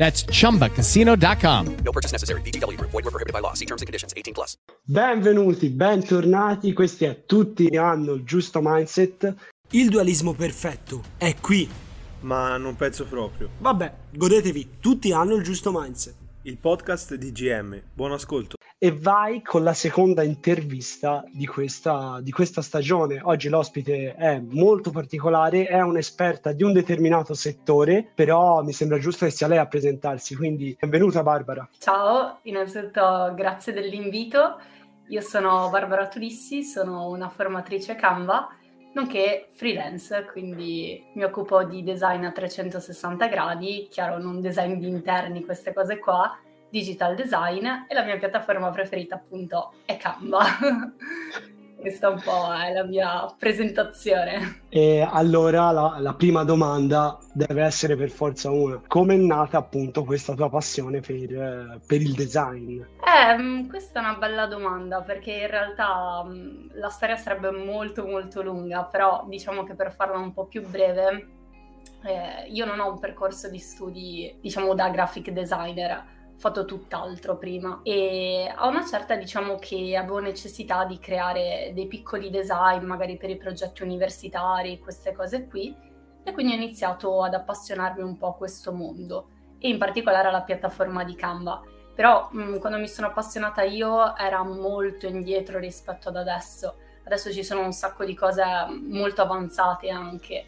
That's chumbacasino.com. No purchase necessary. VGW Group. Void were prohibited by law. See terms and conditions. 18 plus. Benvenuti, bentornati. Questi a tutti hanno il giusto mindset. Il dualismo perfetto è qui. Ma non penso proprio. Vabbè, godetevi, tutti hanno il giusto mindset. Il podcast di GM. Buon ascolto. E vai con la seconda intervista di questa, di questa stagione. Oggi l'ospite è molto particolare, è un'esperta di un determinato settore, però mi sembra giusto che sia lei a presentarsi. Quindi benvenuta Barbara. Ciao, innanzitutto grazie dell'invito. Io sono Barbara Tulissi, sono una formatrice Canva, nonché freelance, quindi mi occupo di design a 360 gradi, chiaro non design di interni, queste cose qua, digital design e la mia piattaforma preferita appunto è Canva. Questa un po' è la mia presentazione. E allora la, la prima domanda deve essere per forza una. Come è nata appunto questa tua passione per, per il design? Eh, questa è una bella domanda perché in realtà mh, la storia sarebbe molto molto lunga, però diciamo che per farla un po' più breve, eh, io non ho un percorso di studi diciamo da graphic designer fatto tutt'altro prima e a una certa diciamo che avevo necessità di creare dei piccoli design magari per i progetti universitari, queste cose qui e quindi ho iniziato ad appassionarmi un po' a questo mondo e in particolare alla piattaforma di Canva. Però mh, quando mi sono appassionata io era molto indietro rispetto ad adesso. Adesso ci sono un sacco di cose molto avanzate anche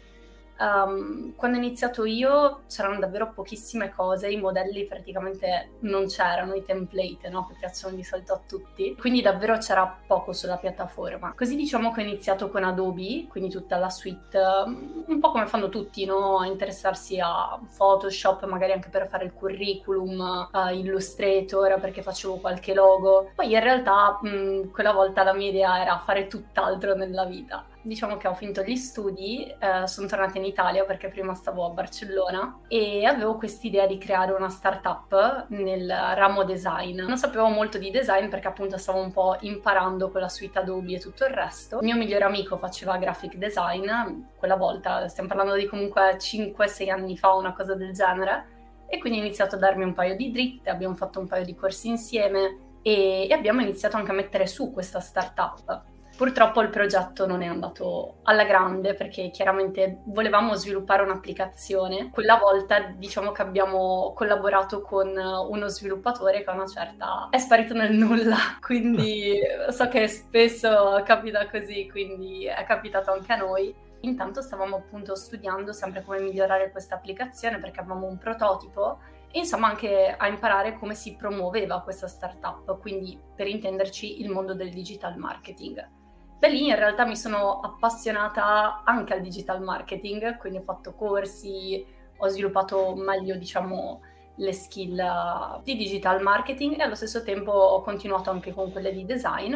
Um, quando ho iniziato io c'erano davvero pochissime cose, i modelli praticamente non c'erano, i template no? che piacciono di solito a tutti, quindi davvero c'era poco sulla piattaforma. Così diciamo che ho iniziato con Adobe, quindi tutta la suite, un po' come fanno tutti, no? a interessarsi a Photoshop, magari anche per fare il curriculum, uh, Illustrator perché facevo qualche logo. Poi in realtà mh, quella volta la mia idea era fare tutt'altro nella vita diciamo che ho finito gli studi, eh, sono tornata in Italia perché prima stavo a Barcellona e avevo quest'idea di creare una startup nel ramo design. Non sapevo molto di design perché appunto stavo un po' imparando con la suite Adobe e tutto il resto. Il mio migliore amico faceva graphic design, quella volta stiamo parlando di comunque 5-6 anni fa, una cosa del genere. E quindi ho iniziato a darmi un paio di dritte, abbiamo fatto un paio di corsi insieme e, e abbiamo iniziato anche a mettere su questa startup Purtroppo il progetto non è andato alla grande perché chiaramente volevamo sviluppare un'applicazione. Quella volta diciamo che abbiamo collaborato con uno sviluppatore che a una certa è sparito nel nulla, quindi so che spesso capita così, quindi è capitato anche a noi. Intanto stavamo appunto studiando sempre come migliorare questa applicazione perché avevamo un prototipo e insomma anche a imparare come si promuoveva questa startup, quindi per intenderci il mondo del digital marketing. Da lì in realtà mi sono appassionata anche al digital marketing, quindi ho fatto corsi, ho sviluppato meglio, diciamo, le skill di digital marketing e allo stesso tempo ho continuato anche con quelle di design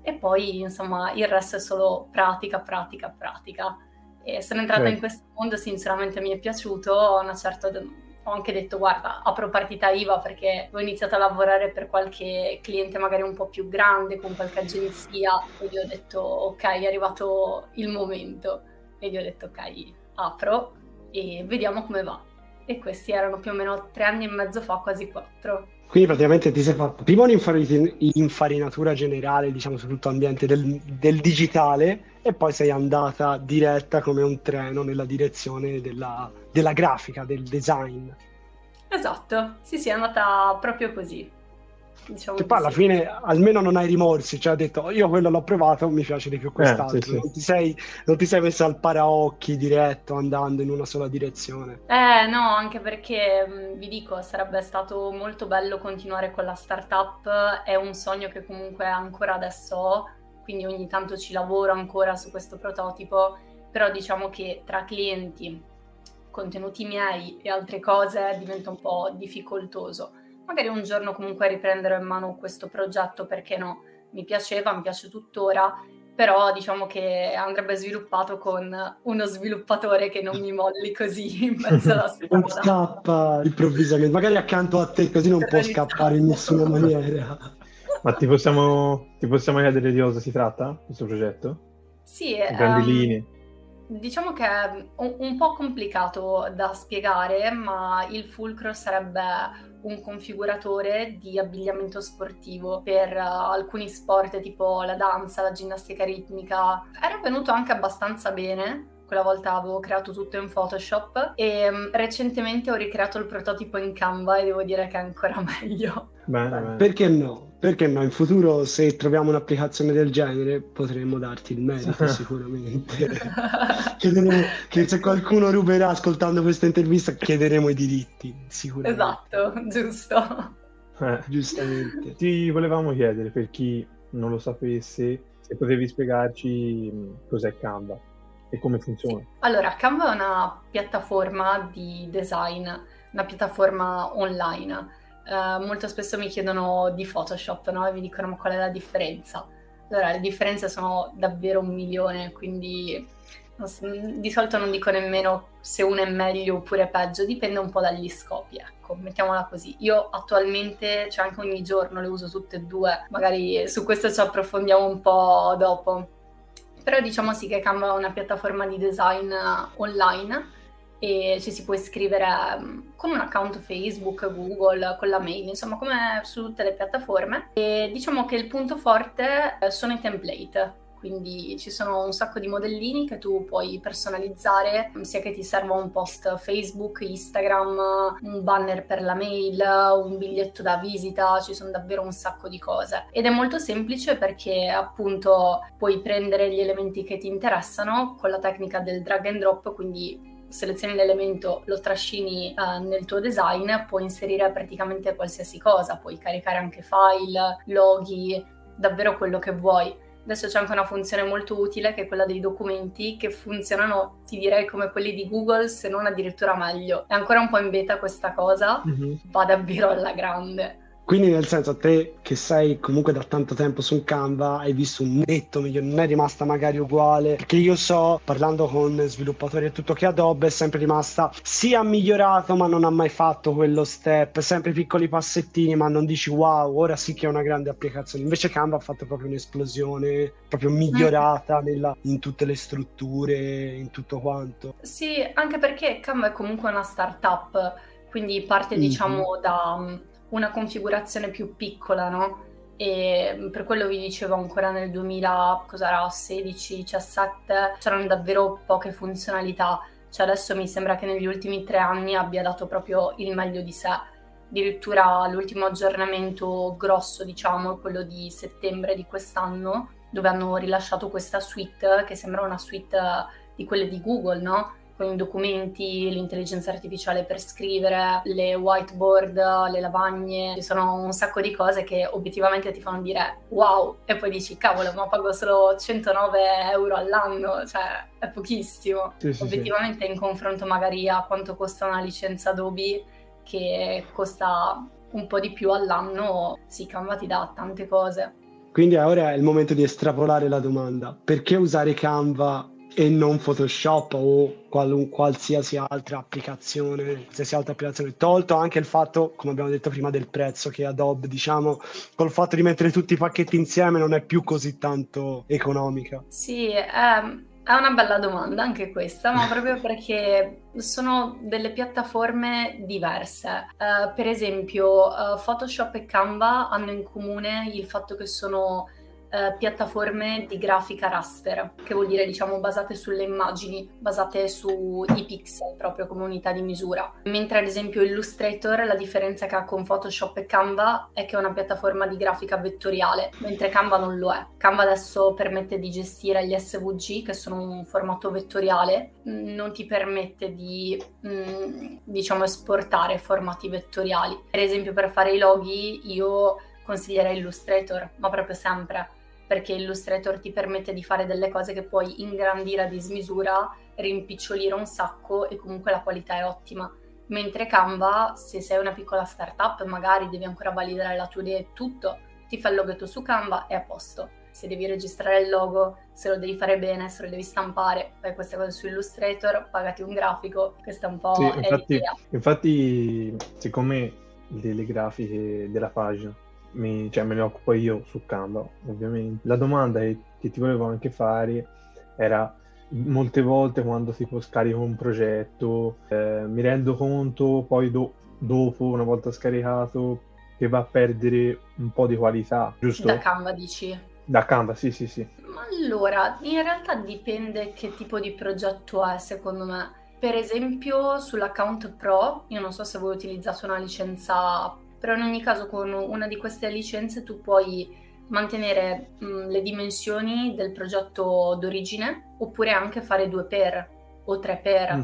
e poi insomma il resto è solo pratica, pratica, pratica. E sono entrata eh. in questo mondo, sinceramente mi è piaciuto, a una certa ho anche detto guarda apro partita IVA perché ho iniziato a lavorare per qualche cliente magari un po' più grande con qualche agenzia. Gli ho detto ok è arrivato il momento. E gli ho detto ok apro e vediamo come va. E questi erano più o meno tre anni e mezzo fa quasi quattro quindi praticamente ti sei fatto prima un'infarinatura generale, diciamo, su tutto l'ambiente del, del, digitale e poi sei andata diretta come un treno nella direzione della, della grafica, del design. Esatto, sì sì, è andata proprio così. Diciamo che poi alla fine almeno non hai rimorsi, cioè hai detto oh, io quello l'ho provato, mi piace di più quest'altro. Eh, sì, sì. Non, ti sei, non, ti sei, messo al paraocchi diretto andando in una sola direzione. Eh no, anche perché vi dico, sarebbe stato molto bello continuare con la startup, è un sogno che comunque ancora adesso ho, quindi ogni tanto ci lavoro ancora su questo prototipo, però diciamo che tra clienti, contenuti miei e altre cose diventa un po' difficoltoso magari un giorno comunque riprenderò in mano questo progetto perché no, mi piaceva, mi piace tuttora, però diciamo che andrebbe sviluppato con uno sviluppatore che non mi molli così in mezzo alla strada. non scappa improvvisamente, magari accanto a te così non può scappare in nessuna maniera. Ma ti possiamo, ti possiamo chiedere di cosa si tratta questo progetto? Sì, in grandi um, linee. Diciamo che è un, po' complicato da spiegare, ma il fulcro sarebbe un configuratore di abbigliamento sportivo per uh, alcuni sport tipo la danza, la ginnastica ritmica. Era venuto anche abbastanza bene. Quella volta avevo creato tutto in Photoshop e um, recentemente ho ricreato il prototipo in Canva e devo dire che è ancora meglio. Bene, bene. Perché no? Perché no? In futuro, se troviamo un'applicazione del genere, potremmo darti il merito sicuramente. chiederemo, che se qualcuno ruberà ascoltando questa intervista, chiederemo i diritti, sicuramente. Esatto, giusto. Eh, Giustamente. Ti volevamo chiedere, per chi non lo sapesse, se potevi spiegarci mm, cos'è Canva e come funziona. Allora, Canva è una piattaforma di design, una piattaforma online Uh, molto spesso mi chiedono di Photoshop no? e mi dicono ma qual è la differenza? Allora, le differenze sono davvero un milione, quindi di solito non dico nemmeno se uno è meglio oppure peggio, dipende un po' dagli scopi, ecco, mettiamola così. Io attualmente, cioè anche ogni giorno le uso tutte e due, magari su questo ci approfondiamo un po' dopo. Però diciamo sì che Canva è una piattaforma di design online e ci si può iscrivere mm, con un account Facebook, Google, con la mail, insomma come su tutte le piattaforme. E diciamo che il punto forte eh, sono i template. Quindi ci sono un sacco di modellini che tu puoi personalizzare, sia che ti serva un post Facebook, Instagram, un banner per la mail, un biglietto da visita, ci sono davvero un sacco di cose. Ed è molto semplice perché appunto puoi prendere gli elementi che ti interessano con la tecnica del drag and drop, quindi selezioni l'elemento, lo trascini uh, nel tuo design, puoi inserire praticamente qualsiasi cosa, puoi caricare anche file, loghi, davvero quello che vuoi. Adesso c'è anche una funzione molto utile che è quella dei documenti che funzionano, ti direi, come quelli di Google, se non addirittura meglio. È ancora un po' in beta questa cosa, mm-hmm. va davvero alla grande. Quindi nel senso, te che sei comunque da tanto tempo su Canva, hai visto un netto migliore, non è rimasta magari uguale, perché io so, parlando con sviluppatori e tutto che Adobe è sempre rimasta, sì ha migliorato ma non ha mai fatto quello step, sempre piccoli passettini ma non dici wow, ora sì che è una grande applicazione. Invece Canva ha fatto proprio un'esplosione, proprio migliorata nella, in tutte le strutture, in tutto quanto. Sì, anche perché Canva è comunque una startup, quindi parte mm-hmm. diciamo da una configurazione più piccola, no? E per quello vi dicevo ancora nel 2016-17 c'erano davvero poche funzionalità, cioè adesso mi sembra che negli ultimi tre anni abbia dato proprio il meglio di sé. Addirittura l'ultimo aggiornamento grosso, diciamo, quello di settembre di quest'anno, dove hanno rilasciato questa suite che sembra una suite di quelle di Google, no? Con i documenti, l'intelligenza artificiale per scrivere, le whiteboard, le lavagne, ci sono un sacco di cose che obiettivamente ti fanno dire wow e poi dici cavolo ma pago solo 109 euro all'anno, cioè è pochissimo. Sì, sì, obiettivamente sì. in confronto magari a quanto costa una licenza Adobe che costa un po' di più all'anno, sì, Canva ti dà tante cose. Quindi ora è il momento di estrapolare la domanda. Perché usare Canva e non Photoshop o qualun- qualsiasi altra applicazione, qualsiasi altra applicazione, tolto anche il fatto, come abbiamo detto prima, del prezzo che Adobe, diciamo, col fatto di mettere tutti i pacchetti insieme non è più così tanto economica. Sì, ehm, è una bella domanda anche questa, ma proprio perché sono delle piattaforme diverse. Uh, per esempio, uh, Photoshop e Canva hanno in comune il fatto che sono eh, piattaforme di grafica raster, che vuol dire diciamo basate sulle immagini, basate sui pixel proprio come unità di misura. Mentre ad esempio Illustrator la differenza che ha con Photoshop e Canva è che è una piattaforma di grafica vettoriale, mentre Canva non lo è. Canva adesso permette di gestire gli SVG che sono un formato vettoriale, non ti permette di mm, diciamo esportare formati vettoriali. Per esempio per fare i loghi io consiglierei Illustrator, ma proprio sempre perché Illustrator ti permette di fare delle cose che puoi ingrandire a dismisura, rimpicciolire un sacco e comunque la qualità è ottima. Mentre Canva, se sei una piccola startup, magari devi ancora validare la tua idea e tutto, ti fa il loghetto su Canva e a posto. Se devi registrare il logo, se lo devi fare bene, se lo devi stampare, fai queste cose su Illustrator, pagati un grafico, questa è un po' sì, infatti, l'idea. Infatti, siccome delle grafiche della pagina mi, cioè, me ne occupo io su Canva, ovviamente. La domanda che, ti volevo anche fare era molte volte quando tipo scarico un progetto eh, mi rendo conto poi do- dopo una volta scaricato che va a perdere un po' di qualità giusto? Da Canva dici? Da Canva sì sì sì allora in realtà dipende che tipo di progetto è secondo me per esempio sull'account pro io non so se voi utilizzate una licenza però in ogni caso con una di queste licenze tu puoi mantenere mh, le dimensioni del progetto d'origine oppure anche fare due per o tre per. Mm.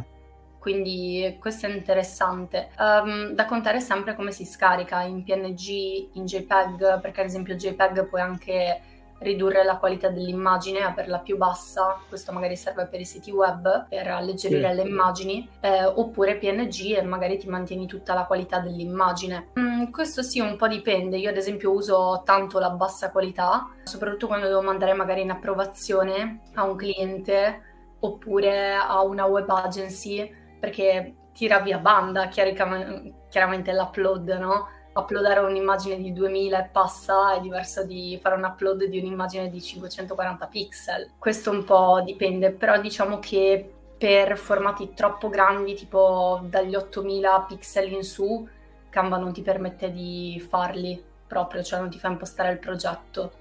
Quindi questo è interessante. Um, da contare sempre come si scarica in PNG, in JPEG, perché ad esempio JPEG puoi anche ridurre la qualità dell'immagine, averla più bassa, questo magari serve per i siti web, per alleggerire sì. le immagini, eh, oppure PNG e magari ti mantieni tutta la qualità dell'immagine. Mm, questo sì, un po' dipende, io ad esempio uso tanto la bassa qualità, soprattutto quando devo mandare magari in approvazione a un cliente oppure a una web agency, perché tira via banda chiaramente l'upload, no? Uploadare un'immagine di 2000 e passa è diverso di fare un upload di un'immagine di 540 pixel. Questo un po' dipende, però diciamo che per formati troppo grandi, tipo dagli 8000 pixel in su, Canva non ti permette di farli proprio, cioè non ti fa impostare il progetto.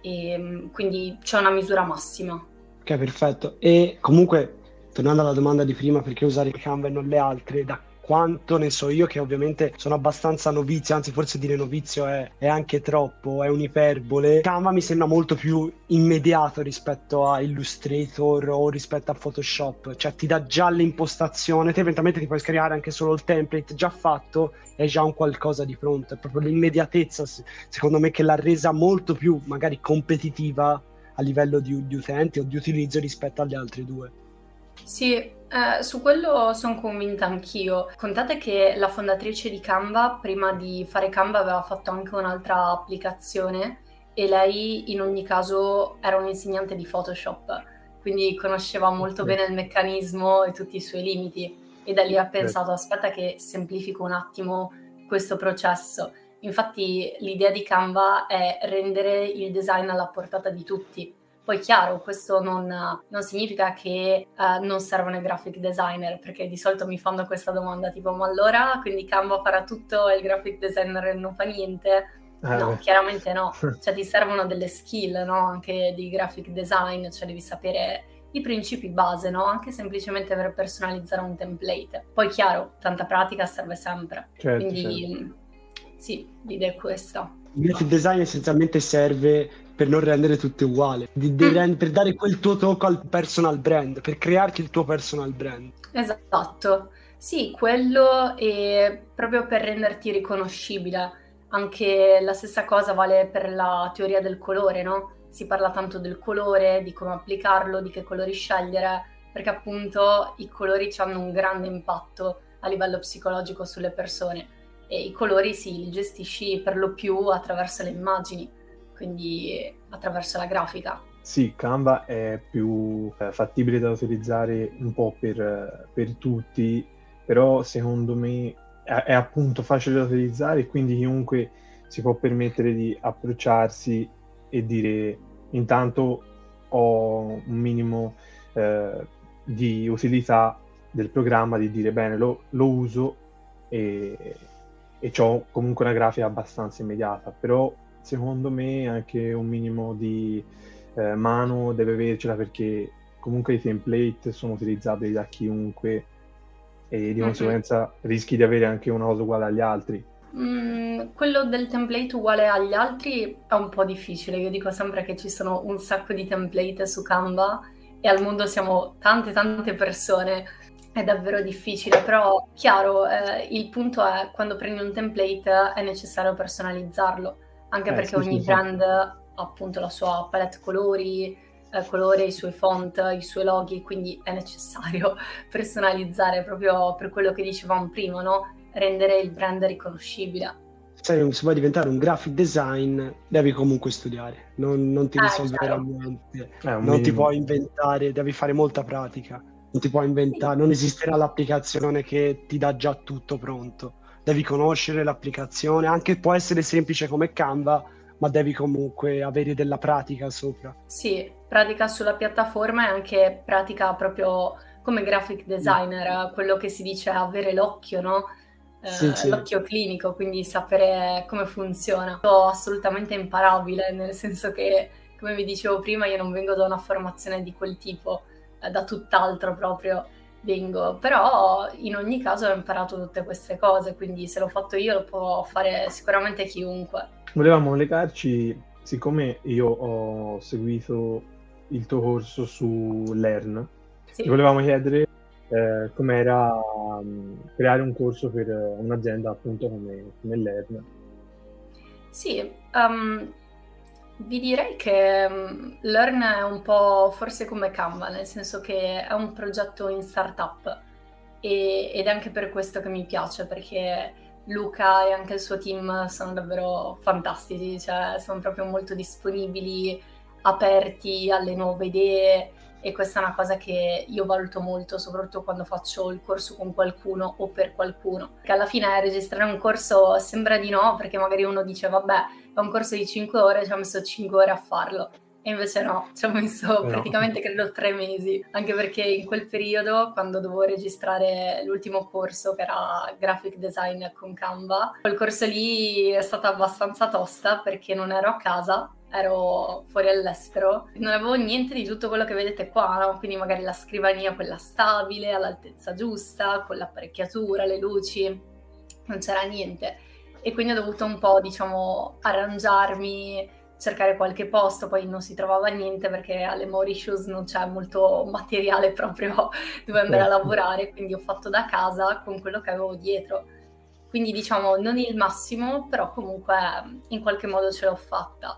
E ehm, quindi c'è una misura massima. Ok, perfetto. E comunque, tornando alla domanda di prima, perché usare Canva e non le altre, da quanto ne so io che ovviamente sono abbastanza novizio, anzi forse dire novizio è, è anche troppo, è un'iperbole. Canva mi sembra molto più immediato rispetto a Illustrator o rispetto a Photoshop, cioè ti dà già l'impostazione, te eventualmente ti puoi scaricare anche solo il template già fatto, è già un qualcosa di pronto, è proprio l'immediatezza secondo me che l'ha resa molto più magari competitiva a livello di, di utenti o di utilizzo rispetto agli altri due. Sì, eh, su quello sono convinta anch'io. Contate che la fondatrice di Canva, prima di fare Canva, aveva fatto anche un'altra applicazione e lei in ogni caso era un insegnante di Photoshop, quindi conosceva molto bene il meccanismo e tutti i suoi limiti e da lì ha pensato aspetta che semplifico un attimo questo processo. Infatti l'idea di Canva è rendere il design alla portata di tutti poi chiaro, questo non, non significa che uh, non servono i graphic designer, perché di solito mi fanno questa domanda tipo ma allora quindi Canva farà tutto e il graphic designer non fa niente? Eh, no, chiaramente no, cioè ti servono delle skill no? anche di graphic design, cioè devi sapere i principi base, no? Anche semplicemente per personalizzare un template. Poi chiaro, tanta pratica serve sempre. Certo, Quindi certo. sì, l'idea è questa. Il graphic design essenzialmente serve per non rendere tutte uguali, di, di mm. rend- per dare quel tuo tocco al personal brand, per crearti il tuo personal brand. Esatto, sì, quello è proprio per renderti riconoscibile. Anche la stessa cosa vale per la teoria del colore, no? Si parla tanto del colore, di come applicarlo, di che colori scegliere, perché appunto i colori hanno un grande impatto a livello psicologico sulle persone e i colori sì, li gestisci per lo più attraverso le immagini quindi attraverso la grafica. sì, Canva è più eh, fattibile da utilizzare un po' per, per tutti, però secondo me è, è, appunto facile da utilizzare quindi chiunque si può permettere di approcciarsi e dire intanto ho un minimo eh, di utilità del programma, di dire bene lo, lo uso e, e ho comunque una grafica abbastanza immediata, però secondo me anche un minimo di eh, mano deve avercela perché comunque i template sono utilizzabili da chiunque e di conseguenza mm-hmm. rischi di avere anche una cosa uguale agli altri. Mm, quello del template uguale agli altri è un po' difficile. Io dico sempre che ci sono un sacco di template su Canva e al mondo siamo tante tante persone. È davvero difficile, però chiaro, eh, il punto è quando prendi un template è necessario personalizzarlo, anche eh, perché sì, ogni sì, brand ha appunto la sua palette colori, eh, colore, i suoi font, i suoi loghi, quindi è necessario personalizzare proprio per quello che dicevamo prima, no? rendere il brand riconoscibile. Se, se vuoi diventare un graphic design, devi comunque studiare, non, non ti ah, risolverà niente, eh, non minimo. ti puoi inventare, devi fare molta pratica, non ti puoi inventare, sì. non esisterà l'applicazione che ti dà già tutto pronto, devi conoscere l'applicazione, anche può essere semplice come Canva, ma devi comunque avere della pratica sopra. Sì, pratica sulla piattaforma e anche pratica proprio come graphic designer, mm. quello che si dice avere l'occhio, no? Eh, sì, sì. l'occhio clinico, quindi sapere come funziona. È assolutamente imparabile, nel senso che, come vi dicevo prima, io non vengo da una formazione di quel tipo, eh, da tutt'altro proprio vengo, però in ogni caso ho imparato tutte queste cose, quindi se l'ho fatto io lo può fare sicuramente chiunque. Volevamo legarci, siccome io ho seguito il tuo corso su Learn, sì. ti volevamo chiedere eh, com'era um, creare un corso per un'azienda appunto come, come Learn. Sì, um, vi direi che um, Learn è un po' forse come Canva, nel senso che è un progetto in startup e, ed è anche per questo che mi piace, perché Luca e anche il suo team sono davvero fantastici, cioè sono proprio molto disponibili, aperti alle nuove idee e questa è una cosa che io valuto molto, soprattutto quando faccio il corso con qualcuno o per qualcuno. Che alla fine registrare un corso sembra di no, perché magari uno dice vabbè, è un corso di 5 ore, ci ho messo 5 ore a farlo. E invece no, ci ho messo no. praticamente credo tre mesi, anche perché in quel periodo, quando dovevo registrare l'ultimo corso, che era graphic design con Canva, quel corso lì è stata abbastanza tosta perché non ero a casa, ero fuori all'estero, non avevo niente di tutto quello che vedete qua, no? quindi magari la scrivania, quella stabile, all'altezza giusta, con l'apparecchiatura, le luci, non c'era niente. E quindi ho dovuto un po', diciamo, arrangiarmi, cercare qualche posto, poi non si trovava niente perché alle Mauritius non c'è molto materiale proprio dove andare a certo. lavorare, quindi ho fatto da casa con quello che avevo dietro. Quindi diciamo non il massimo, però comunque in qualche modo ce l'ho fatta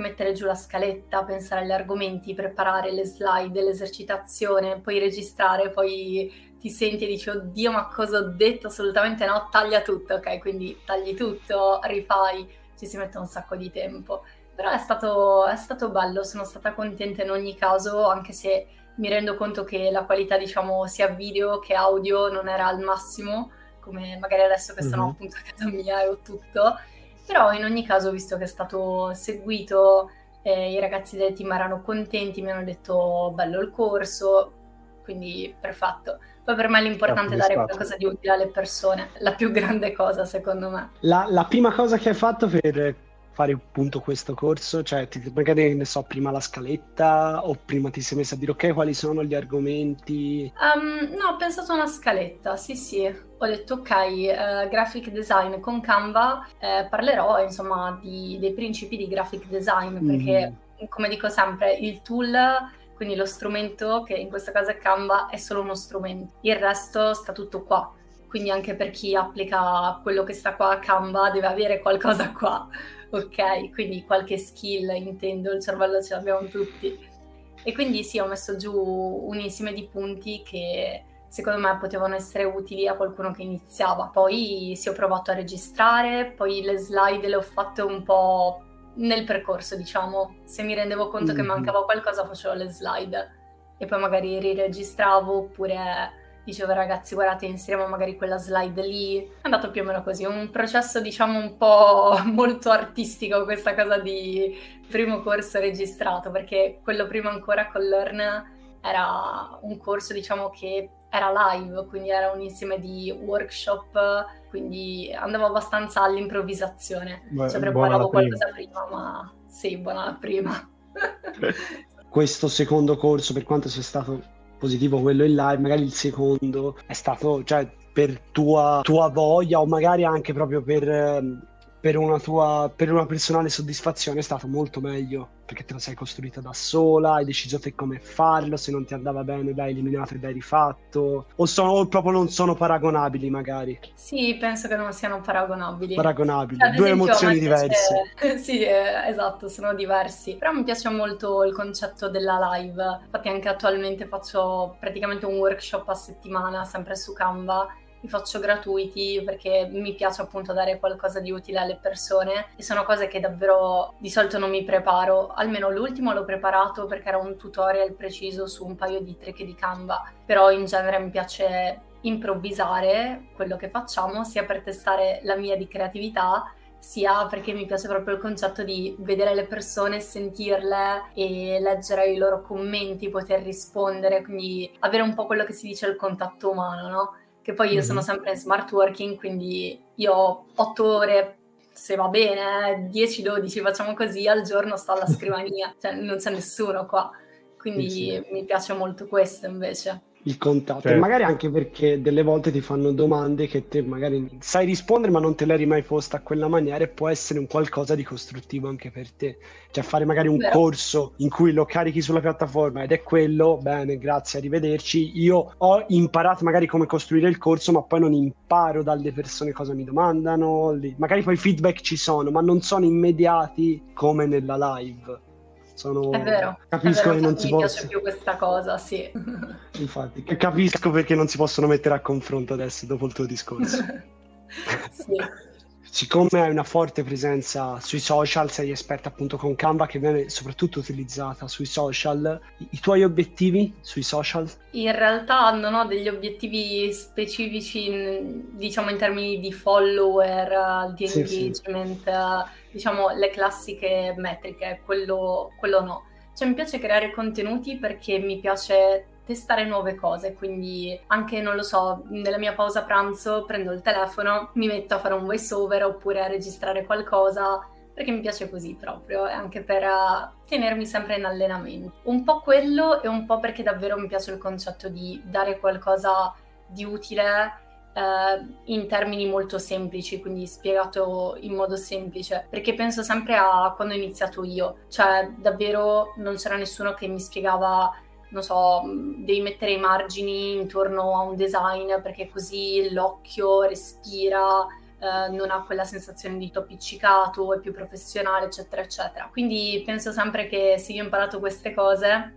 mettere giù la scaletta, pensare agli argomenti, preparare le slide, l'esercitazione, poi registrare, poi ti senti e dici oddio ma cosa ho detto? Assolutamente no, taglia tutto, ok? Quindi tagli tutto, rifai, ci si mette un sacco di tempo. Però è stato, è stato bello, sono stata contenta in ogni caso, anche se mi rendo conto che la qualità, diciamo, sia video che audio non era al massimo, come magari adesso che sono mm-hmm. appunto a casa mia e ho tutto però in ogni caso, visto che è stato seguito, eh, i ragazzi del team erano contenti, mi hanno detto bello il corso, quindi perfetto. Poi per me l'importante è dare qualcosa di utile alle persone, la più grande cosa secondo me. La, la prima cosa che hai fatto per fare appunto questo corso? Cioè, ti, magari ne so, prima la scaletta o prima ti sei messa a dire ok, quali sono gli argomenti? Um, no, ho pensato a una scaletta, sì sì. Ho detto ok, uh, graphic design con Canva, eh, parlerò insomma di, dei principi di graphic design perché mm. come dico sempre il tool quindi lo strumento che in questo caso è Canva è solo uno strumento, il resto sta tutto qua. Quindi anche per chi applica quello che sta qua a Canva deve avere qualcosa qua ok? Quindi qualche skill, intendo, il cervello ce l'abbiamo tutti. E quindi sì, ho messo giù un insieme di punti che secondo me potevano essere utili a qualcuno che iniziava. Poi sì, ho provato a registrare, poi le slide le ho fatte un po' nel percorso, diciamo. Se mi rendevo conto che Mhm. mancava qualcosa, facevo le slide e poi magari riregistravo oppure dicevo ragazzi guardate inseriamo magari quella slide lì. È andato più o meno così, un processo diciamo un po' molto artistico questa cosa di primo corso registrato perché quello prima ancora con Learn era un corso diciamo che era live, quindi era un insieme di workshop, quindi andavo abbastanza all'improvvisazione. Beh, Cioè preparavo qualcosa prima, ma sì, buona la prima. questo secondo corso, per quanto sia stato positivo quello in live, magari il secondo è stato, cioè, per tua, tua voglia o magari anche proprio per, ehm, per una tua, per una personale soddisfazione è stato molto meglio, perché te lo sei costruita da sola, hai deciso te come farlo, se non ti andava bene l'hai eliminato e l'hai rifatto, o, sono, o proprio non sono paragonabili magari, Sì, penso che non siano paragonabili. paragonabili, Cioè, due esempio, emozioni piace- diverse. sì, eh, esatto, sono diversi. Però mi piace molto il concetto della live. Infatti anche attualmente faccio praticamente un workshop a settimana, sempre su Canva. Li faccio gratuiti perché mi piace appunto dare qualcosa di utile alle persone e sono cose che davvero di solito non mi preparo. Almeno l'ultimo l'ho preparato perché era un tutorial preciso su un paio di trick di Canva, però in genere mi piace improvvisare quello che facciamo sia per testare la mia di creatività sia perché mi piace proprio il concetto di vedere le persone, sentirle e leggere i loro commenti, poter rispondere, quindi avere un po' quello che si dice il contatto umano, no? Che poi io Mhm. sono sempre in smart working, quindi io ho otto ore, se va bene, 10-12, facciamo così, al giorno sto alla scrivania, cioè non c'è nessuno qua. Quindi Sì, mi piace molto questo invece. Il contatto, Certo. e magari anche perché delle volte ti fanno domande che te magari sai rispondere ma non te l'hai mai posta a quella maniera e può essere un qualcosa di costruttivo anche per te. Cioè fare magari un Vero. corso in cui lo carichi sulla piattaforma ed è quello, bene, grazie, arrivederci. Io ho imparato magari come costruire il corso, ma poi non imparo dalle persone cosa mi domandano, magari poi i feedback ci sono, ma non sono immediati come nella live. Sono... È vero, Capisco è vero, che non si mi possa... piace più questa cosa, sì. Infatti, capisco perché non si possono mettere a confronto adesso dopo il tuo discorso. sì. Siccome hai una forte presenza sui social, sei esperta appunto con Canva che viene soprattutto utilizzata sui social, i, tuoi obiettivi sui social? In realtà non ho degli obiettivi specifici, in- diciamo in termini di follower, di Sì, sì. engagement, eh, diciamo le classiche metriche, quello, quello no. Cioè mi piace creare contenuti perché mi piace testare nuove cose, quindi anche, non lo so, nella mia pausa pranzo prendo il telefono, mi metto a fare un voice over oppure a registrare qualcosa perché mi piace così proprio, anche per eh, tenermi sempre in allenamento. Un po' quello e un po' perché davvero mi piace il concetto di dare qualcosa di utile eh, in termini molto semplici, quindi spiegato in modo semplice, perché penso sempre a quando ho iniziato io, cioè davvero non c'era nessuno che mi spiegava non so, devi mettere i margini intorno a un design perché così l'occhio respira, eh, non ha quella sensazione di toppiccicato, è più professionale, eccetera, eccetera. Quindi penso sempre che se io ho imparato queste cose,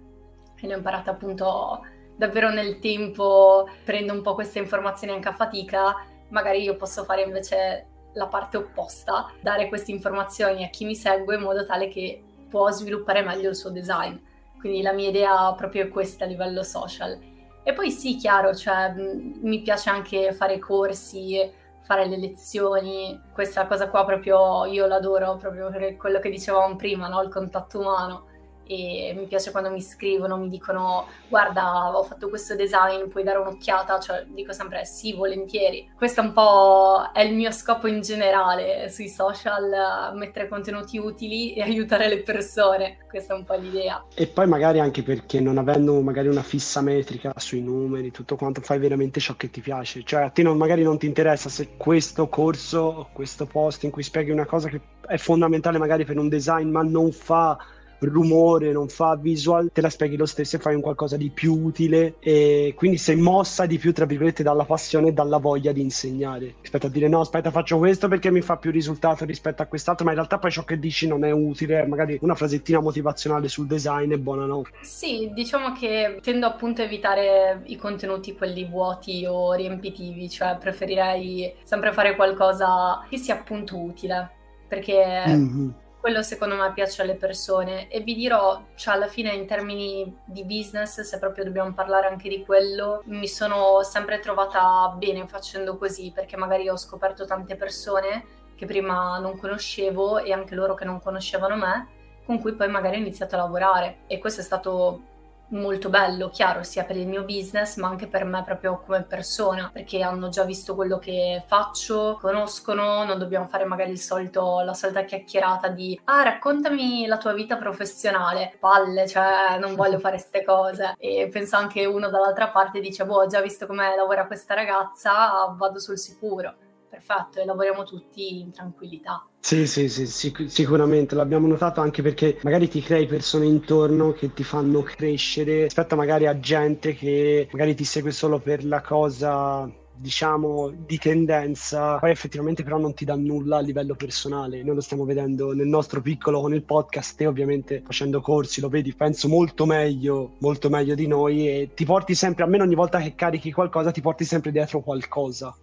e le ho imparate appunto davvero nel tempo, prendo un po' queste informazioni anche a fatica, magari io posso fare invece la parte opposta, dare queste informazioni a chi mi segue in modo tale che può sviluppare meglio il suo design. Quindi la mia idea proprio è questa a livello social. E poi sì, chiaro, cioè, mi piace anche fare corsi, fare le lezioni, questa cosa qua proprio io l'adoro, proprio per quello che dicevamo prima, no? Il contatto umano. E mi piace quando mi scrivono, mi dicono guarda ho fatto questo design, puoi dare un'occhiata, cioè dico sempre sì, volentieri. Questo un po' è il mio scopo in generale sui social, mettere contenuti utili e aiutare le persone, questa è un po' l'idea. E poi magari anche perché non avendo magari una fissa metrica sui numeri, tutto quanto, fai veramente ciò che ti piace. Cioè a te non- magari non ti interessa se questo corso, questo post in cui spieghi una cosa che è fondamentale magari per un design, ma non fa rumore, non fa visual, te la spieghi lo stesso e fai un qualcosa di più utile e quindi sei mossa di più, tra virgolette, dalla passione e dalla voglia di insegnare, rispetto a dire no, aspetta, faccio questo perché mi fa più risultato rispetto a quest'altro, ma in realtà poi ciò che dici non è utile, magari una frasettina motivazionale sul design è buona, no? Sì, diciamo che tendo appunto a evitare i contenuti quelli vuoti o riempitivi, cioè preferirei sempre fare qualcosa che sia appunto utile, perché Mhm. Quello secondo me piace alle persone. E vi dirò, cioè alla fine in termini di business, se proprio dobbiamo parlare anche di quello, mi sono sempre trovata bene facendo così perché magari ho scoperto tante persone che prima non conoscevo e anche loro che non conoscevano me, con cui poi magari ho iniziato a lavorare. E questo è stato molto bello, chiaro, sia per il mio business, ma anche per me proprio come persona, perché hanno già visto quello che faccio, conoscono, non dobbiamo fare magari il solito, la solita chiacchierata di ah, raccontami la tua vita professionale. Palle, cioè non voglio fare queste cose. E penso anche uno dall'altra parte dice, boh, ho già visto come lavora questa ragazza, vado sul sicuro perfetto e lavoriamo tutti in tranquillità. Sì, sì, sì, sic- sicuramente l'abbiamo notato anche perché magari ti crei persone intorno che ti fanno crescere rispetto magari a gente che magari ti segue solo per la cosa diciamo di tendenza poi effettivamente però non ti dà nulla a livello personale. Noi lo stiamo vedendo nel nostro piccolo con il podcast e ovviamente facendo corsi lo vedi penso molto meglio molto meglio di noi e ti porti sempre almeno ogni volta che carichi qualcosa ti porti sempre dietro qualcosa.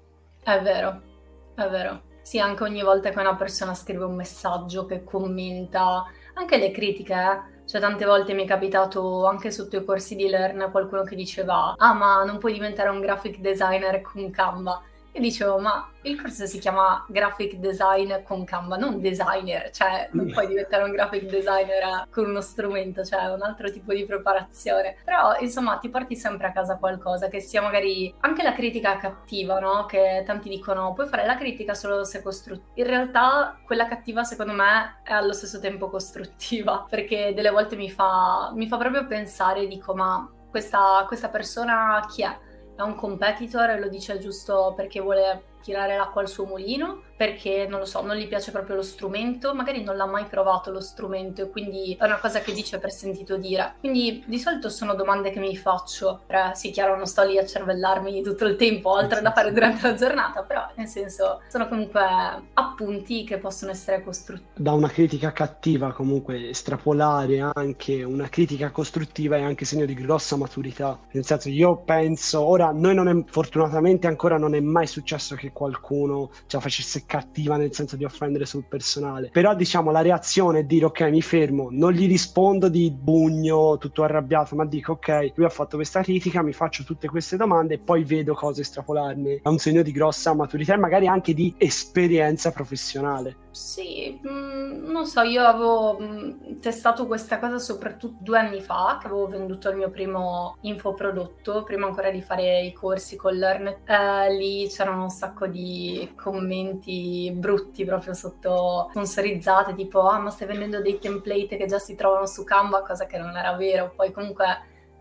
È vero è vero. Sì, anche ogni volta che una persona scrive un messaggio, che commenta, anche le critiche, eh. Cioè, tante volte mi è capitato anche sotto i corsi di Learn qualcuno che diceva: Ah, ma non puoi diventare un graphic designer con Canva. E dicevo, ma il corso si chiama graphic design con Canva, non designer, cioè non puoi diventare un graphic designer con uno strumento, cioè un altro tipo di preparazione. Però insomma ti porti sempre a casa qualcosa, che sia magari anche la critica cattiva, no? Che tanti dicono puoi fare la critica solo se costruttiva. In realtà quella cattiva secondo me è allo stesso tempo costruttiva, perché delle volte mi fa, mi fa proprio pensare, dico ma questa, questa persona chi è? È un competitor e lo dice giusto perché vuole tirare l'acqua al suo mulino perché non lo so, non gli piace proprio lo strumento, magari non l'ha mai provato lo strumento e quindi è una cosa che dice per sentito dire. Quindi di solito sono domande che mi faccio. Eh, sì, chiaro, non sto lì a cervellarmi tutto il tempo, altro da fare durante la giornata, però nel senso sono comunque appunti che possono essere costruttivi. Da una critica cattiva comunque estrapolare anche una critica costruttiva è anche segno di grossa maturità. Nel senso io penso, ora noi non è, fortunatamente ancora non è mai successo che qualcuno ce la facesse cattiva nel senso di offendere sul personale. Però diciamo la reazione è dire ok mi fermo, non gli rispondo di bugno tutto arrabbiato, ma dico ok lui ha fatto questa critica, mi faccio tutte queste domande e poi vedo cosa estrapolarne. È un segno di grossa maturità e magari anche di esperienza professionale. Sì, mh, mm, non so, io avevo mh, mm, testato questa cosa soprattutto due anni fa, che avevo venduto il mio primo infoprodotto, prima ancora di fare i corsi con Learn. Eh, lì c'erano un sacco di commenti brutti proprio sotto sponsorizzate, tipo ah ma stai vendendo dei template che già si trovano su Canva, cosa che non era vero. Poi comunque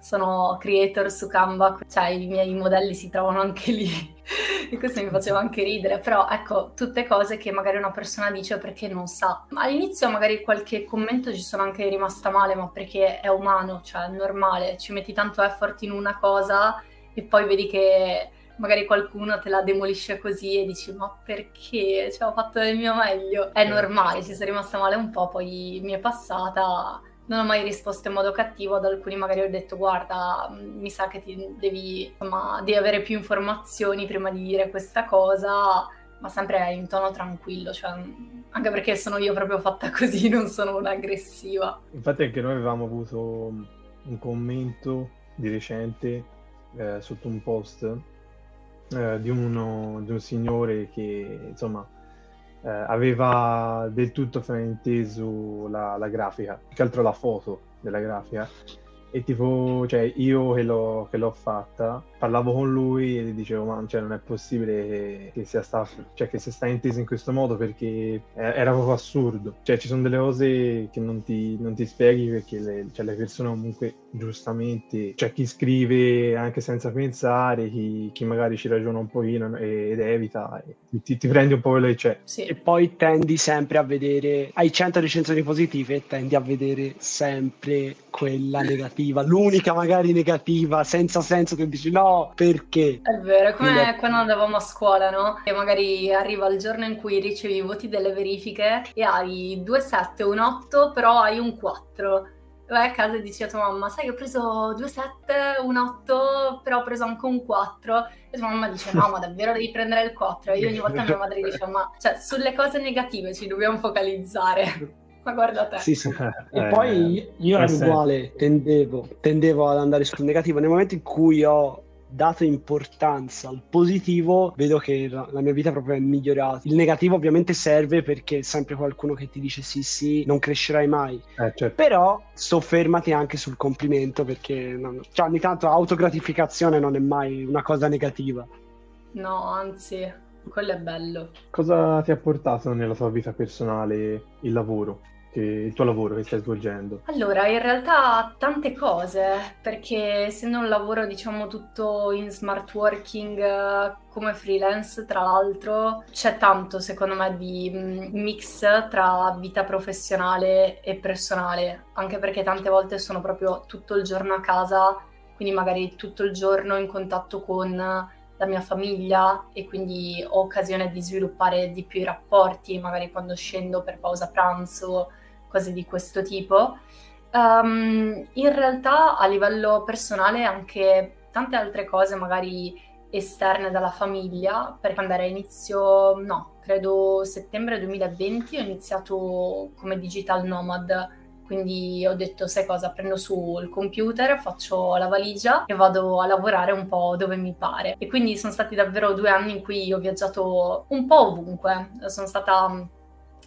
sono creator su Canva, cioè i miei modelli si trovano anche lì e questo mi faceva anche ridere, però ecco, tutte cose che magari una persona dice perché non sa. All'inizio magari qualche commento ci sono anche rimasta male, ma perché è umano, cioè è normale, ci metti tanto effort in una cosa e poi vedi che magari qualcuno te la demolisce così e dici ma perché? Cioè ho fatto del mio meglio. È normale, ci sei rimasta male un po', poi mi è passata non ho mai risposto in modo cattivo, ad alcuni magari ho detto guarda, mi sa che ti devi, insomma, devi avere più informazioni prima di dire questa cosa, ma sempre in tono tranquillo, cioè, anche perché sono io proprio fatta così, non sono un'aggressiva. Infatti anche noi avevamo avuto un commento di recente eh, sotto un post eh, di, uno, di un signore che insomma eh, aveva del tutto frainteso la, la grafica, più che altro la foto della grafica. E tipo, cioè, io che l'ho, che l'ho, fatta, parlavo con lui e gli dicevo, ma cioè, non è possibile che, sia sta, cioè, che sia sta intesa in questo modo perché era proprio assurdo. Cioè, ci sono delle cose che non ti, non ti spieghi perché le, cioè, le, persone comunque, giustamente, cioè, chi scrive anche senza pensare, chi, chi magari ci ragiona un pochino ed evita, ti, ti, prendi un po' quello che c'è. Sì. E poi tendi sempre a vedere, hai 100 recensioni positive e tendi a vedere sempre quella negativa, l'unica magari negativa, senza senso che dici no, perché? È vero, è come Quindi... quando andavamo a scuola, no? E magari arriva il giorno in cui ricevi i voti delle verifiche e hai due 7, un 8, però hai un 4 vai a casa e dici a tua mamma, sai che ho preso due 7, un 8, però ho preso anche un 4. E tua mamma dice, no, ma davvero devi prendere il 4. E io ogni volta mia madre dicevo, ma cioè, sulle cose negative ci dobbiamo focalizzare. Ma guarda te. Sì, sì. E Eh, poi io ero eh, sì. uguale, tendevo, tendevo ad andare sul negativo. Nel momento in cui ho dato importanza al positivo, vedo che la, la mia vita proprio è migliorata. Il negativo ovviamente serve perché è sempre qualcuno che ti dice sì, sì, non crescerai mai. Eh, certo. Però soffermati anche sul complimento perché non- cioè, ogni tanto autogratificazione non è mai una cosa negativa. No, anzi, quello è bello. Cosa ti ha portato nella tua vita personale il lavoro, il tuo lavoro che stai svolgendo? Allora, in realtà tante cose, perché essendo un lavoro diciamo tutto in smart working eh, come freelance, tra l'altro, c'è tanto secondo me di mm, mix tra vita professionale e personale, anche perché tante volte sono proprio tutto il giorno a casa, quindi magari tutto il giorno in contatto con la mia famiglia e quindi ho occasione di sviluppare di più i rapporti, magari quando scendo per pausa pranzo cose di questo tipo. Ehm, in realtà a livello personale anche tante altre cose magari esterne dalla famiglia, per andare a inizio, no, credo settembre 2020 ho iniziato come digital nomad, quindi ho detto sai cosa, prendo su il computer, faccio la valigia e vado a lavorare un po' dove mi pare. E quindi sono stati davvero due anni in cui ho viaggiato un po' ovunque, sono stata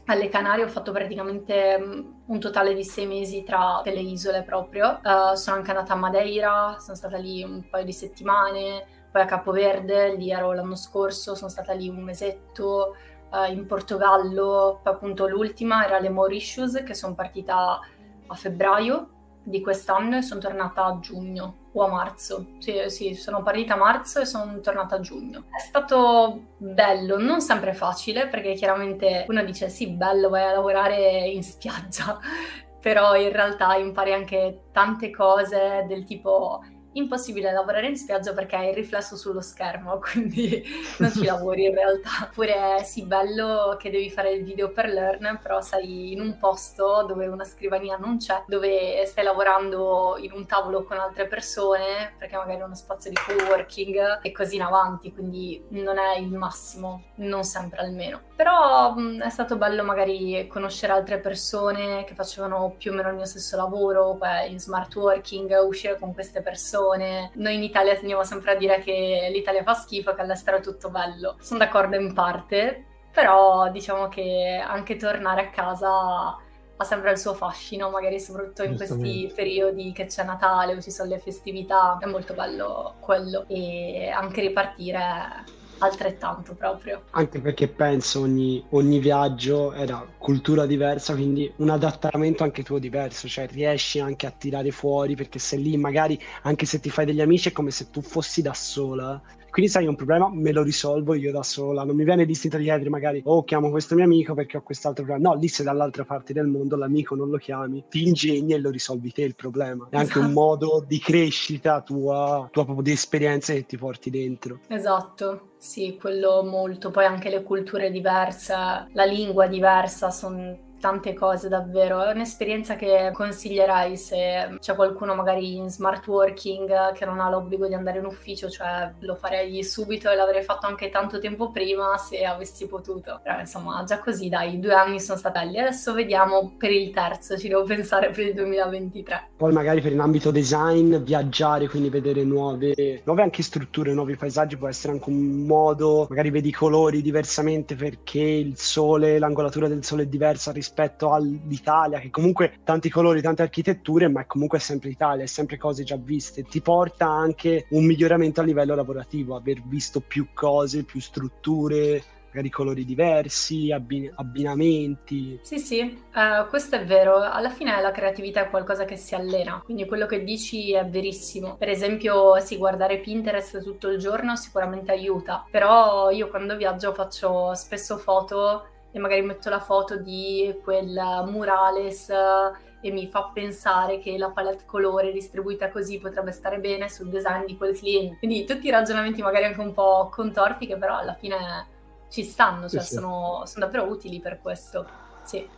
alle Canarie ho fatto praticamente mm, un totale di sei mesi tra delle isole proprio. Eh, sono anche andata a Madeira, sono stata lì un paio di settimane, poi a Capoverde, lì ero l'anno scorso, sono stata lì un mesetto, eh, in Portogallo, poi appunto l'ultima era le Mauritius, che sono partita a febbraio di quest'anno e sono tornata a giugno o a marzo. Sì, sì, sono partita a marzo e sono tornata a giugno. È stato bello, non sempre facile, perché chiaramente uno dice sì, bello, vai a lavorare in spiaggia, però in realtà impari anche tante cose del tipo impossibile lavorare in spiaggia perché hai il riflesso sullo schermo, quindi non ci lavori in realtà. Oppure sì, bello che devi fare il video per Learn, però sei in un posto dove una scrivania non c'è, dove stai lavorando in un tavolo con altre persone, perché magari è uno spazio di co-working e così in avanti, quindi non è il massimo, non sempre almeno. Però mh, è stato bello magari conoscere altre persone che facevano più o meno il mio stesso lavoro, poi in smart working, uscire con queste persone. Noi in Italia teniamo sempre a dire che l'Italia fa schifo che all'estero è tutto bello. Sono d'accordo in parte, però diciamo che anche tornare a casa ha sempre il suo fascino, magari soprattutto in questi periodi che c'è Natale o ci sono le festività, è molto bello quello. E anche ripartire altrettanto proprio. Anche perché penso ogni, ogni viaggio una cultura diversa, quindi un adattamento anche tuo diverso, cioè riesci anche a tirare fuori perché sei lì, magari anche se ti fai degli amici è come se tu fossi da sola. Quindi sai, un problema me lo risolvo io da sola, non mi viene distinto di chiedere magari oh chiamo questo mio amico perché ho quest'altro problema. No, lì sei dall'altra parte del mondo, l'amico non lo chiami, ti ingegni e lo risolvi te il problema. È anche un Esatto. modo di crescita tua, tua proprio di esperienze che ti porti dentro. Esatto, sì, quello molto. Poi anche le culture diverse, la lingua diversa, sono tante cose davvero. È un'esperienza che consiglierei se c'è qualcuno magari in smart working che non ha l'obbligo di andare in ufficio, cioè lo farei subito e l'avrei fatto anche tanto tempo prima se avessi potuto. Però insomma, già così, dai, due anni sono stati belli. Adesso vediamo per il terzo, ci devo pensare per il 2023. Poi magari per in ambito design, viaggiare, quindi vedere nuove, nuove anche strutture, nuovi paesaggi può essere anche un modo, magari vedi i colori diversamente perché il sole, l'angolatura del sole è diversa rispetto all'Italia, che comunque tanti colori, tante architetture, ma è comunque sempre Italia, è sempre cose già viste. Ti porta anche un miglioramento a livello lavorativo, aver visto più cose, più strutture, magari colori diversi, abbi- abbinamenti. Sì, sì, eh, questo è vero. Alla fine la creatività è qualcosa che si allena, quindi quello che dici è verissimo. Per esempio, sì, guardare Pinterest tutto il giorno sicuramente aiuta, però io quando viaggio faccio spesso foto e magari metto la foto di quel murales eh, e mi fa pensare che la palette colore distribuita così potrebbe stare bene sul design di quel cliente. Quindi tutti i ragionamenti magari anche un po' contorti che però alla fine ci stanno, cioè Sì, sì. sono, sono davvero utili per questo. Sì,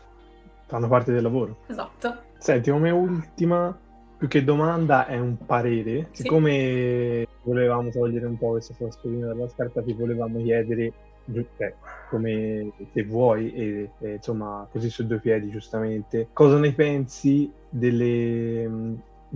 Fanno parte del lavoro. esatto. Senti, come ultima, più che domanda, è un parere. Sì. Siccome volevamo togliere un po' questo fosfolino dalla scarpa, ti volevamo chiedere cioè, come se vuoi, e, e, insomma, così su due piedi, giustamente, cosa ne pensi delle,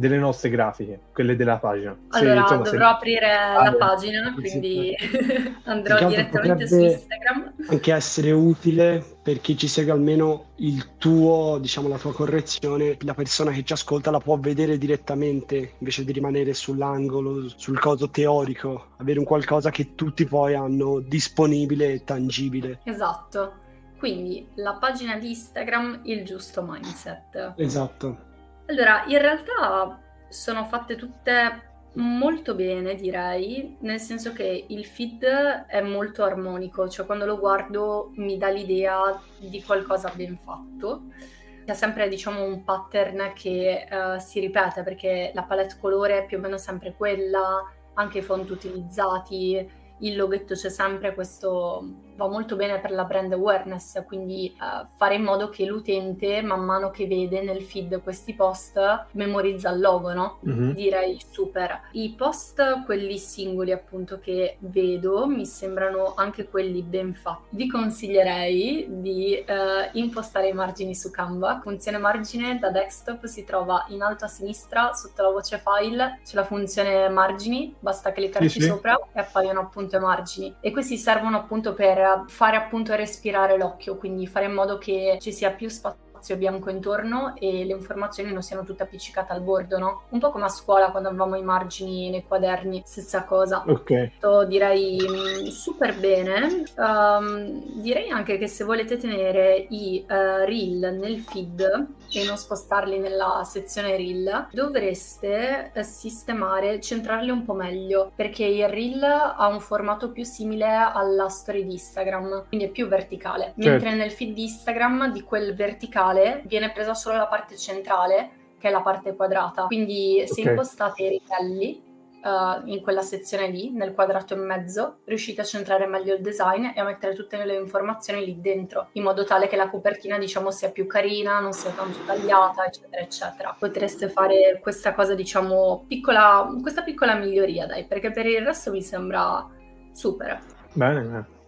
delle nostre grafiche, quelle della pagina. Allora, se, insomma, dovrò se... aprire ah, la pagina, quindi andrò direttamente su Instagram. Anche essere utile per chi ci segue almeno il tuo, diciamo, la tua correzione, la persona che ci ascolta la può vedere direttamente invece di rimanere sull'angolo, sul coso teorico, avere un qualcosa che tutti poi hanno disponibile e tangibile. Esatto. Quindi la pagina di Instagram, il giusto mindset. Esatto. Allora, in realtà sono fatte tutte molto bene, direi, nel senso che il feed è molto armonico, cioè quando lo guardo mi dà l'idea di qualcosa ben fatto. C'è sempre, diciamo, un pattern che uh, si ripete perché la palette colore è più o meno sempre quella, anche i font utilizzati, il loghetto c'è sempre questo va molto bene per la brand awareness, quindi uh, fare in modo che l'utente man mano che vede nel feed questi post memorizza il logo, no? Mm-hmm. Direi super. I post, quelli singoli appunto che vedo, mi sembrano anche quelli ben fatti. Vi consiglierei di uh, impostare i margini su Canva. Funzione margine da desktop si trova in alto a sinistra sotto la voce file, c'è la funzione margini, basta cliccarci sì, sì. sopra e appaiono appunto i margini. E questi servono appunto per fare appunto respirare l'occhio, quindi fare in modo che ci sia più spazio bianco intorno e le informazioni non siano tutte appiccicate al bordo, no? Un po' come a scuola quando avevamo i margini nei quaderni, stessa cosa. Ok. So, direi mm, super bene. Um, direi anche che se volete tenere i uh, reel nel feed e non spostarli nella sezione reel, dovreste eh, sistemare, centrarli un po' meglio, perché il reel ha un formato più simile alla story di Instagram, quindi è più verticale, certo. mentre nel feed di Instagram di quel verticale viene presa solo la parte centrale, che è la parte quadrata. Quindi se okay. impostate i ripelli uh, in quella sezione lì, nel quadrato in mezzo, riuscite a centrare meglio il design e a mettere tutte le informazioni lì dentro, in modo tale che la copertina, diciamo, sia più carina, non sia tanto tagliata, eccetera, eccetera. Potreste fare questa cosa, diciamo, piccola, questa piccola miglioria, dai, perché per il resto mi sembra super. Bene, bene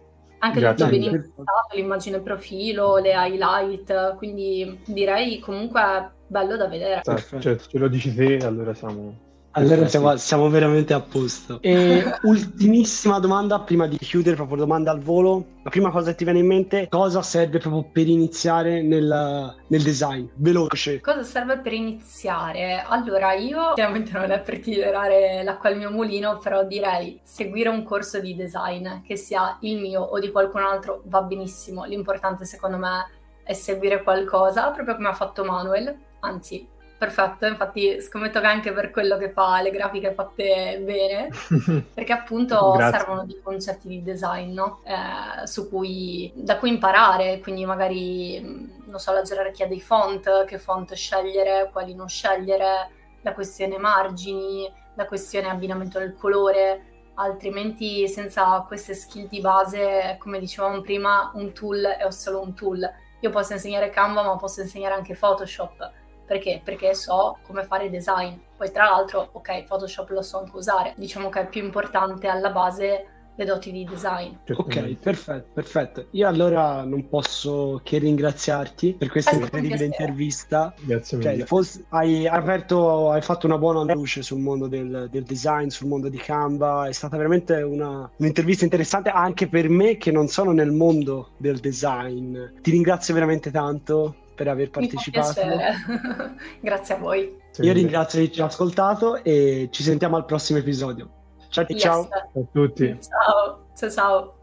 anche Grazie. tutto ben impostato, l'immagine profilo, le highlight, quindi direi comunque bello da vedere. Certo, cioè, ce lo dici te, allora siamo allora siamo, siamo, veramente a posto. E ultimissima domanda prima di chiudere, proprio domanda al volo. La prima cosa che ti viene in mente, cosa serve proprio per iniziare nel, nel design? Veloce. Cosa serve per iniziare? Allora, io chiaramente non è per tirare l'acqua al mio mulino, però direi seguire un corso di design, che sia il mio o di qualcun altro, va benissimo. L'importante secondo me è seguire qualcosa, proprio come ha fatto Manuel. Anzi, perfetto, infatti scommetto che anche per quello che fa le grafiche fatte bene, perché appunto servono dei concetti di design, no? eh, cui, da cui imparare, quindi magari, non so, la gerarchia dei font, che font scegliere, quali non scegliere, la questione margini, la questione abbinamento del colore, altrimenti senza queste skill di base, come dicevamo prima, un tool è solo un tool. Io posso insegnare Canva, ma posso insegnare anche Photoshop perché? Perché so come fare design. Poi tra l'altro, ok, Photoshop lo so anche usare. Diciamo che è più importante alla base le doti di design. Ok, perfetto, perfetto. Io allora non posso che ringraziarti per questa incredibile intervista. Grazie mille. Cioè, fosse, hai aperto, hai fatto una buona luce sul mondo del, del, design, sul mondo di Canva. È stata veramente una, un'intervista interessante anche per me che non sono nel mondo del design. Ti ringrazio veramente tanto per aver partecipato. Grazie a voi. Io ringrazio chi ci ha ascoltato e ci sentiamo al prossimo episodio. Ciao, yes. ciao. ciao a tutti. Ciao, ciao, ciao.